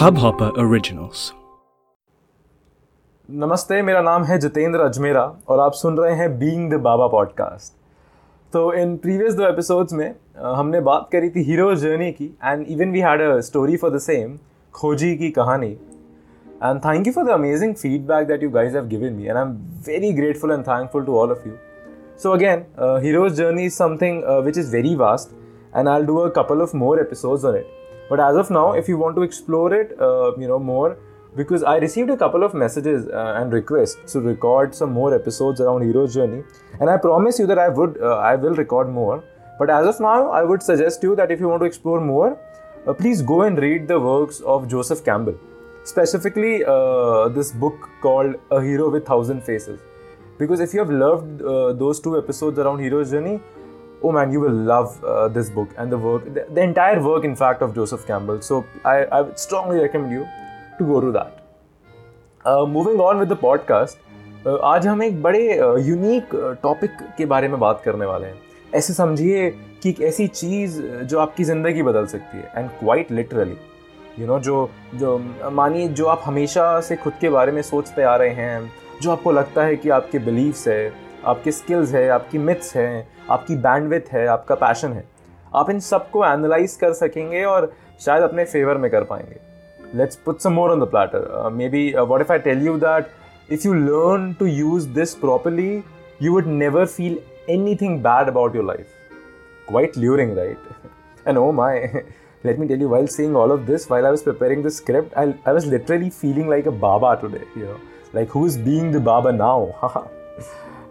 Hubhopper Originals. नमस्ते मेरा नाम है जितेंद्र अजमेरा और आप सुन रहे हैं बीइंग द बाबा पॉडकास्ट तो इन प्रीवियस दो एपिसोड्स में हमने बात करी थी हीरो जर्नी की and even we had a story for the same खोजी की कहानी and thank you for the amazing feedback that you guys have given me and I am very grateful and thankful to all of you so again, heroes journey is something which is very vast and I do a couple of more of on it. But as of now, if you want to explore it, uh, you know more, because I received a couple of messages uh, and requests to record some more episodes around hero's journey, and I promise you that I would, uh, I will record more. But as of now, I would suggest you that if you want to explore more, uh, please go and read the works of Joseph Campbell, specifically uh, this book called A Hero with Thousand Faces. Because if you have loved uh, those two episodes around hero's journey oh man you will love uh, this book and the work the, the entire work in fact of joseph campbell so i, I would strongly recommend you to go to that uh, moving on with the podcast uh, आज हम एक बड़े unique topic के बारे में बात करने वाले हैं ऐसे समझिए कि एक ऐसी चीज़ जो आपकी ज़िंदगी बदल सकती है and quite literally you know जो जो मानिए जो आप हमेशा से खुद के बारे में सोचते आ रहे हैं जो आपको लगता है कि आपके बिलीव्स है आपके स्किल्स है, आपकी मिथ्स हैं, आपकी बैंडविथ है, आपका पैशन है। आप इन सबको एनालाइज कर सकेंगे और शायद अपने फेवर में कर पाएँगे। Let's put some more on the platter maybe what if I tell you that if you learn to use this properly you would never feel anything bad about your life quite luring right and oh my let me tell you while seeing all of this while I was preparing the script I I was literally feeling like a baba today like who is being the baba now हाँ हाँ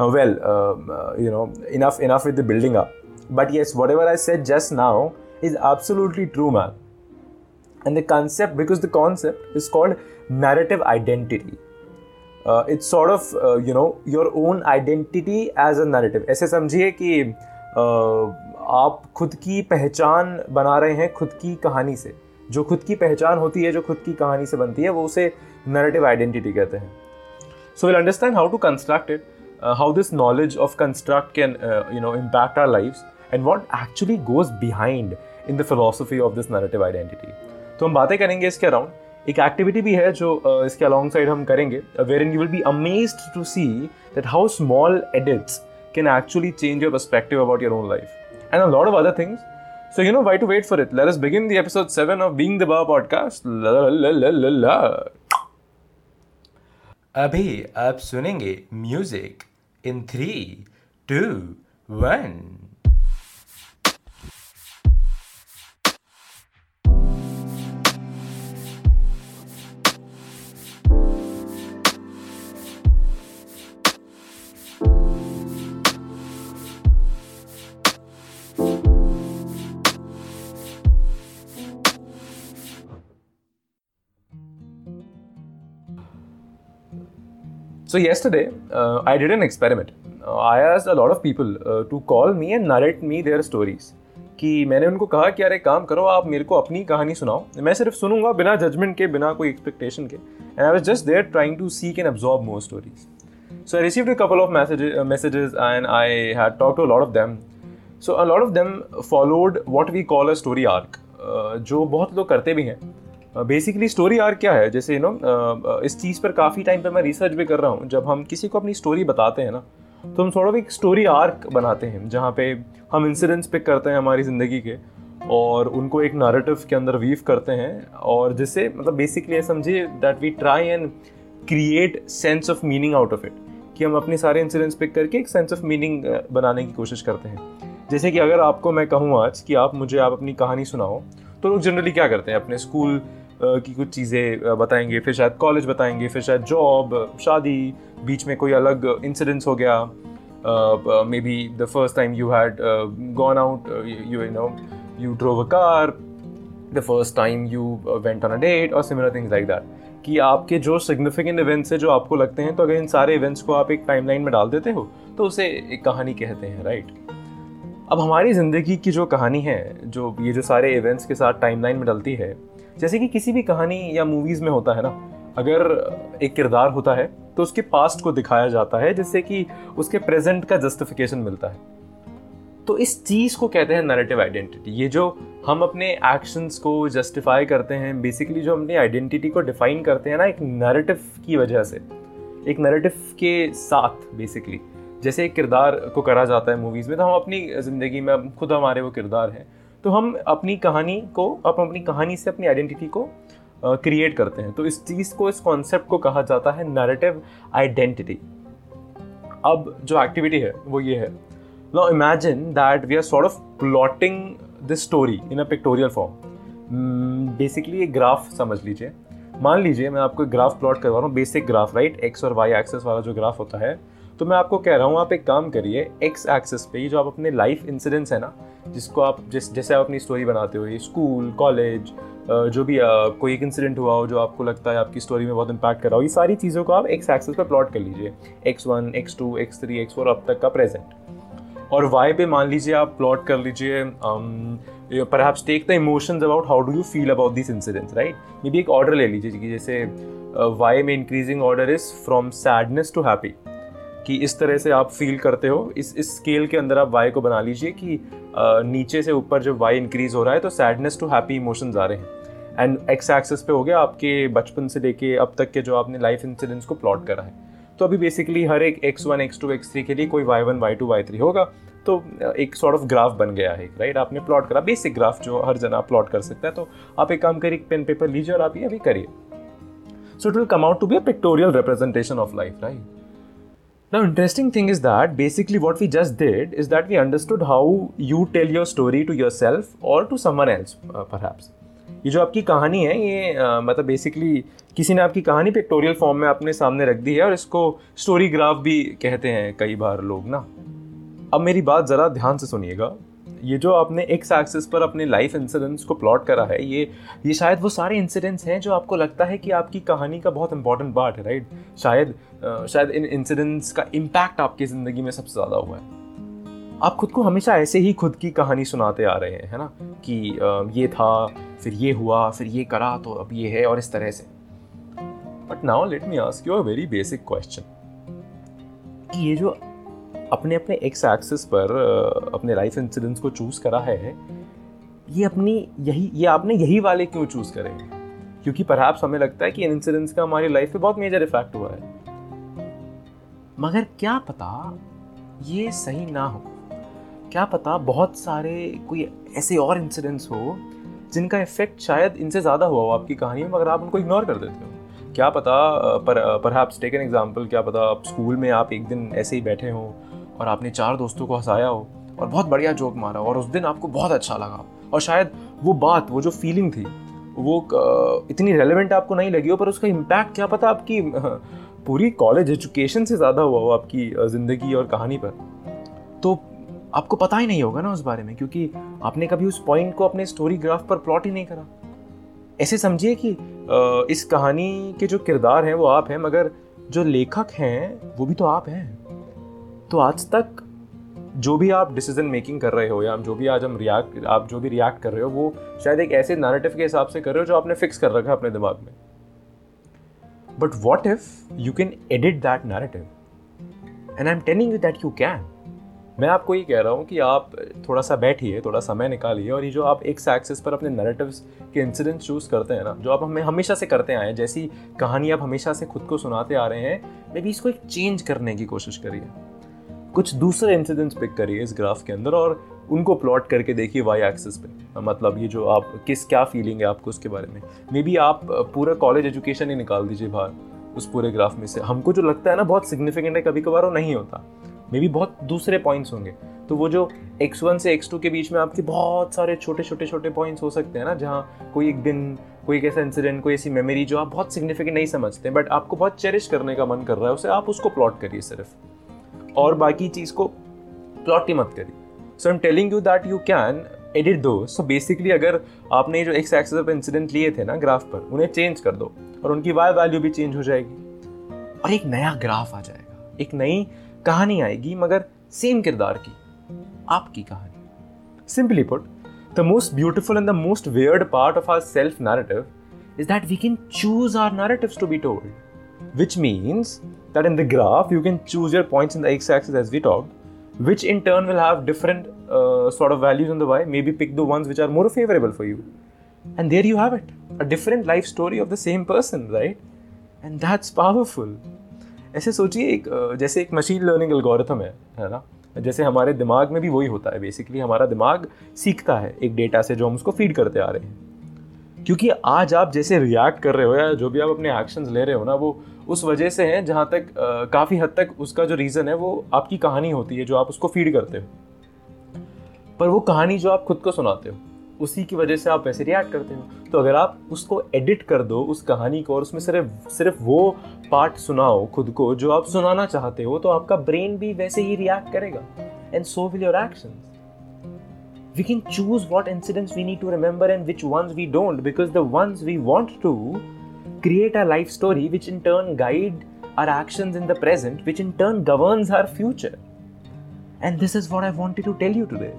Uh, well, um, uh, you know, enough, enough with the building up. But yes, whatever I said just now is absolutely true, man. And the concept, because the concept is called narrative identity. uh, it's sort of uh, you know your own identity as a narrative ऐसे समझिए कि uh, आप खुद की पहचान बना रहे हैं खुद की कहानी से जो खुद की पहचान होती है जो खुद की कहानी से बनती है वो उसे नरेटिव आइडेंटिटी कहते हैं so we'll understand how to construct it uh, how this knowledge of construct can uh, you know impact our lives and what actually goes behind in the philosophy of this narrative identity तो हम बातें करेंगे इसके around एक activity भी है जो uh, इसके अलॉन्ग साइड हम करेंगे wherein you will be amazed to see that how small edits can actually change your perspective about your own life and a lot of other things. So, you know, why to wait for it? Let us begin the episode 7 of Being the Bar podcast. La, la, la, la, la, la. अभी आप सुनेंगे music in three two one So yesterday, uh, I did an experiment. Uh, I asked a lot of people uh, to call me and narrate me their stories. कि मैंने उनको कहा कि अरे काम करो आप मेरे को अपनी कहानी सुनाओ। मैं सिर्फ़ सुनूँगा बिना जजमेंट के बिना कोई एक्सपेक्टेशन के। And I was just there trying to seek and absorb more stories so I received a couple of messages and I had talk to a lot of them so a lot of them followed what we call a story arc जो बहुत लोग करते भी हैं। Basically story arc क्या है? जैसे you know इस चीज़ पर काफ़ी टाइम पे मैं रिसर्च भी कर रहा हूँ। जब हम किसी को अपनी स्टोरी बताते हैं ना तो हम थोड़ा भी एक स्टोरी आर्क बनाते हैं, जहाँ पे हम इंसिडेंट्स पिक करते हैं हमारी ज़िंदगी के और उनको एक नैरेटिव के अंदर वीव करते हैं और जिससे मतलब बेसिकली समझिए that we try and create sense of meaning out of it कि हम अपने सारे इंसिडेंट्स पिक करके एक सेंस ऑफ़ मीनिंग बनाने की कोशिश करते हैं। जैसे कि अगर आपको मैं कहूँ आज कि आप मुझे, आप अपनी कहानी सुनाओ तो लोग जनरली क्या करते हैं? अपने स्कूल की कुछ चीज़ें बताएँगे, फिर शायद कॉलेज बताएँगे, फिर शायद जॉब शादी, बीच में कोई अलग इंसिडेंट्स हो गया। Maybe the first time you had gone out you know you drove a car the first time you went on a date और सिमिलर थिंग्स लाइक दैट कि आपके जो सिग्निफिकेंट इवेंट्स है, जो आपको लगते हैं तो अगर इन सारे इवेंट्स को आप एक टाइमलाइन में डाल देते हो तो उसे एक कहानी कहते हैं राइट अब हमारी ज़िंदगी की जो कहानी है, जो ये जो सारे इवेंट्स के साथ टाइमलाइन में डलती है जैसे कि किसी भी कहानी या मूवीज़ में होता है ना, अगर एक किरदार होता है तो उसके पास्ट को दिखाया जाता है, जिससे कि उसके प्रेजेंट का जस्टिफिकेशन मिलता है। तो इस चीज़ को कहते हैं नरेटिव आइडेंटिटी ये जो हम अपने एक्शंस को जस्टिफाई करते हैं बेसिकली जो अपनी आइडेंटिटी को डिफाइन करते हैं ना, एक नरेटिव की वजह से, एक नरेटिव के साथ बेसिकली जैसे एक किरदार को करा जाता है मूवीज़ में तो हम अपनी ज़िंदगी में, खुद हमारे वो किरदार हैं तो हम अपनी कहानी को अब अपनी कहानी से अपनी आइडेंटिटी को क्रिएट करते हैं। तो इस चीज़ को, इस कॉन्सेप्ट को कहा जाता है नरेटिव आइडेंटिटी अब जो एक्टिविटी है, वो ये है। Now imagine that we are sort of plotting this story in a pictorial form basically ये ग्राफ समझ लीजिए। मान लीजिए, मैं आपको ग्राफ प्लॉट करवा रहा हूँ बेसिक ग्राफ राइट एक्स और वाई एक्सेस वाला जो ग्राफ होता है तो मैं आपको कह रहा हूँ, आप एक काम करिए एक्स एक्सेस पे जो आप अपने लाइफ इंसिडेंट्स है ना, जिसको आप जिस, जैसे आप अपनी स्टोरी बनाते हो स्कूल कॉलेज जो भी कोई एक इंसिडेंट हुआ हो, जो आपको लगता है आपकी स्टोरी में बहुत इंपैक्ट कर रहा हो, ये सारी चीज़ों को आप एक्स एक्सेस पे प्लॉट कर लीजिए। X one X two X three X four अब तक का प्रेजेंट और वाई पे मान लीजिए आप प्लॉट कर लीजिए पर take the emotions about how do you feel about this incidents right maybe एक ऑर्डर ले लीजिए जैसे वाई में increasing order is from sadness to happy कि इस तरह से आप फील करते हो। इस इस स्केल के अंदर आप वाई को बना लीजिए कि uh, नीचे से ऊपर जब वाई इंक्रीज हो रहा है तो सैडनेस टू हैप्पी इमोशंस आ रहे हैं। एंड एक्स एक्सेस पे हो गया आपके बचपन से लेके अब तक के जो आपने लाइफ इंसिडेंट्स को प्लॉट करा है। तो अभी बेसिकली हर एक X one X two X three के लिए कोई Y one Y two Y three होगा। तो एक सॉर्ट ऑफ़ ग्राफ बन गया है राइट आपने प्लॉट करा। बेसिक ग्राफ जो हर जना प्लॉट कर सकता है। तो आप एक काम करिए पेन पेपर लीजिए और आप ये अभी करिए। So it will come out to be a pictorial representation of life right Now, interesting thing is that basically what we just did is that we understood how you tell your story to yourself or to someone else, uh, perhaps. ये जो आपकी कहानी है ये uh, मतलब basically किसी ने आपकी कहानी पिक्टोरियल फॉर्म में अपने सामने रख दी है और इसको स्टोरी ग्राफ भी कहते हैं कई बार लोग ना अब मेरी बात ज़रा ध्यान से सुनिएगा ये जो आपने एक्स एक्सिस पर अपने लाइफ इंसिडेंट्स को प्लॉट करा है, ये ये शायद वो सारे इंसिडेंट्स हैं जो आपको लगता है कि आपकी कहानी का बहुत इंपॉर्टेंट पार्ट है राइट शायद शायद इन इंसिडेंट्स का इम्पैक्ट आपकी ज़िंदगी में सबसे ज़्यादा हुआ है। आप खुद को हमेशा ऐसे ही खुद की कहानी सुनाते आ रहे हैं, है ना? कि ये था, फिर ये हुआ, फिर ये करा तो अब ये है, और इस तरह से। But now let me ask you a very basic question ये जो अपने अपने एक्स एक्सिस पर अपने लाइफ इंसिडेंट्स को चूज़ करा है, ये अपनी यही, ये आपने यही वाले क्यों चूज़ करे? क्योंकि पर हमें लगता है कि इन इंसिडेंट्स का हमारी लाइफ पे बहुत मेजर इफ़ेक्ट हुआ है। मगर क्या पता ये सही ना हो? क्या पता बहुत सारे कोई ऐसे और इंसिडेंट्स हो, जिनका इफ़ेक्ट शायद इनसे ज़्यादा हुआ हो आपकी कहानी में, मगर आप उनको इग्नोर कर देते हो। क्या पता पर पर टेक एन एग्ज़ाम्पल क्या पता आप स्कूल में आप एक दिन ऐसे ही बैठे हो और आपने चार दोस्तों को हंसाया हो और बहुत बढ़िया जोक मारा हो और उस दिन आपको बहुत अच्छा लगा और शायद वो बात, वो जो फीलिंग थी, वो इतनी रेलिवेंट आपको नहीं लगी हो, पर उसका इम्पैक्ट क्या पता आपकी, पूरी कॉलेज एजुकेशन से ज़्यादा हुआ हो आपकी ज़िंदगी और कहानी पर। तो आपको पता ही नहीं होगा ना उस बारे में, क्योंकि आपने कभी उस पॉइंट को अपने स्टोरी ग्राफ पर प्लॉट ही नहीं करा। ऐसे समझिए कि इस कहानी के जो किरदार हैं वो आप हैं, मगर जो लेखक हैं, वो भी तो आप हैं। तो आज तक जो भी आप डिसीज़न मेकिंग कर रहे हो या जो भी आज हम रिएक्ट आप जो भी रिएक्ट कर रहे हो, वो शायद एक ऐसे नैरेटिव के हिसाब से कर रहे हो जो आपने फिक्स कर रखा है अपने दिमाग में। But what if you can edit that narrative and I am telling you that you can मैं आपको ये कह रहा हूँ कि आप थोड़ा सा बैठिए, थोड़ा समय निकालिए और ये जो आप एक एक्सेस पर अपने नरेटिव्स के इंसिडेंट्स चूज़ करते हैं ना, जो आप हमें हमेशा से करते आए हैं, जैसी कहानी आप हमेशा से खुद को सुनाते आ रहे हैं मे बी इसको एक चेंज करने की कोशिश करिए। कुछ दूसरे इंसिडेंट्स पिक करिए इस ग्राफ के अंदर और उनको प्लॉट करके देखिए वाई एक्सेस पे। मतलब ये जो आप, किस, क्या फीलिंग है आपको उसके बारे में। मे बी आप पूरा कॉलेज एजुकेशन ही निकाल दीजिए बाहर, उस पूरे ग्राफ में से। हमको जो लगता है ना, बहुत सिग्निफिकेंट है कभी कभार वो नहीं होता। मे बी बहुत दूसरे पॉइंट्स होंगे। तो वो जो x1 से x2 के बीच में आपके बहुत सारे छोटे छोटे छोटे पॉइंट्स हो सकते हैं ना, जहाँ कोई एक दिन, कोई एक ऐसा इंसिडेंट कोई ऐसी मेमोरी जो आप बहुत सिग्निफिकेंट नहीं समझते बट आपको बहुत चेरिश करने का मन कर रहा है, उसे आप उसको प्लॉट करिए सिर्फ़। और बाकी चीज़ को प्लॉट ही मत करिए। So am telling you that you can edit though so basically अगर आपने जो एक्स एक्सेस पर इंसिडेंट लिए थे ना ग्राफ पर, उन्हें चेंज कर दो और उनकी वाई वैल्यू भी चेंज हो जाएगी और एक नया ग्राफ आ जाएगा। एक नई कहानी आएगी, मगर सेम किरदार की, आपकी कहानी। Simply put the most beautiful and the most weird part of our self narrative is that we can choose our narratives to be told which means that in the graph you can choose your points in the x-axis as we talked which in turn will have different uh, sort of values in the why. Maybe pick the ones which are more favorable for you. And there you have it a different life story of the same person, right? And that's powerful. ऐसे सोचिए एक जैसे एक machine learning algorithm है है ना जैसे हमारे दिमाग में भी वही होता है बेसिकली हमारा दिमाग सीखता है एक डेटा से जो हम उसको फ़ीड करते आ रहे हैं क्योंकि आज आप जैसे रिएक्ट कर रहे हो या जो भी आप अपने एक्शंस ले रहे हो ना, वो उस वजह से हैं जहाँ तक काफ़ी हद तक उसका जो रीज़न है वो आपकी कहानी होती है जो आप उसको फ़ीड करते हो। पर वो कहानी जो आप खुद को सुनाते हो, उसी की वजह से आप वैसे रिएक्ट करते हो। तो अगर आप उसको एडिट कर दो, उस कहानी को और उसमें सिर्फ़ सिर्फ़ वो पार्ट सुनाओ खुद को जो आप सुनाना चाहते हो तो आपका ब्रेन भी वैसे ही रिएक्ट करेगा। And so will your action we can choose what incidents we need to remember and which ones we don't because the ones we want to create a life story which in turn guide our actions in the present which in turn governs our future. And this is what i wanted to tell you today.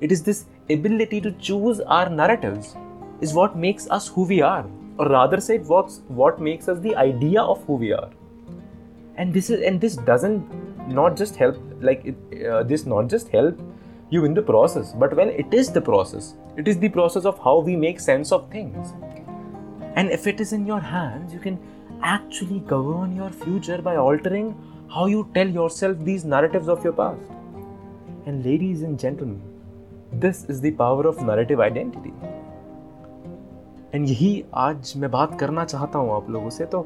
It is this ability to choose our narratives is what makes us who we are or rather say what's what makes us the idea of who we are. And this is and this doesn't not just help like it, uh, this not just help you in the process but when it is the process it is the process of how we make sense of things and if it is in your hands you can actually govern your future by altering how you tell yourself these narratives of your past and ladies and gentlemen this is the power of narrative identity and यही आज मैं बात करना चाहता हूँ आप लोगों से तो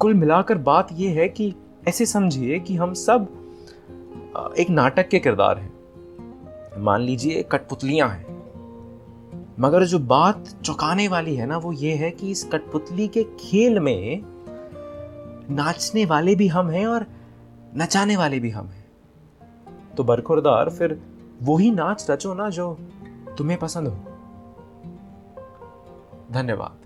कुल मिलाकर बात यह है कि ऐसे समझिए कि हम सब एक नाटक के किरदार हैं मान लीजिए कठपुतलियाँ हैं। मगर जो बात चौंकाने वाली है ना, वो ये है कि इस कठपुतली के खेल में नाचने वाले भी हम हैं और नचाने वाले भी हम हैं। तो बरखुरदार, फिर वही नाच रचो ना जो तुम्हें पसंद हो। धन्यवाद।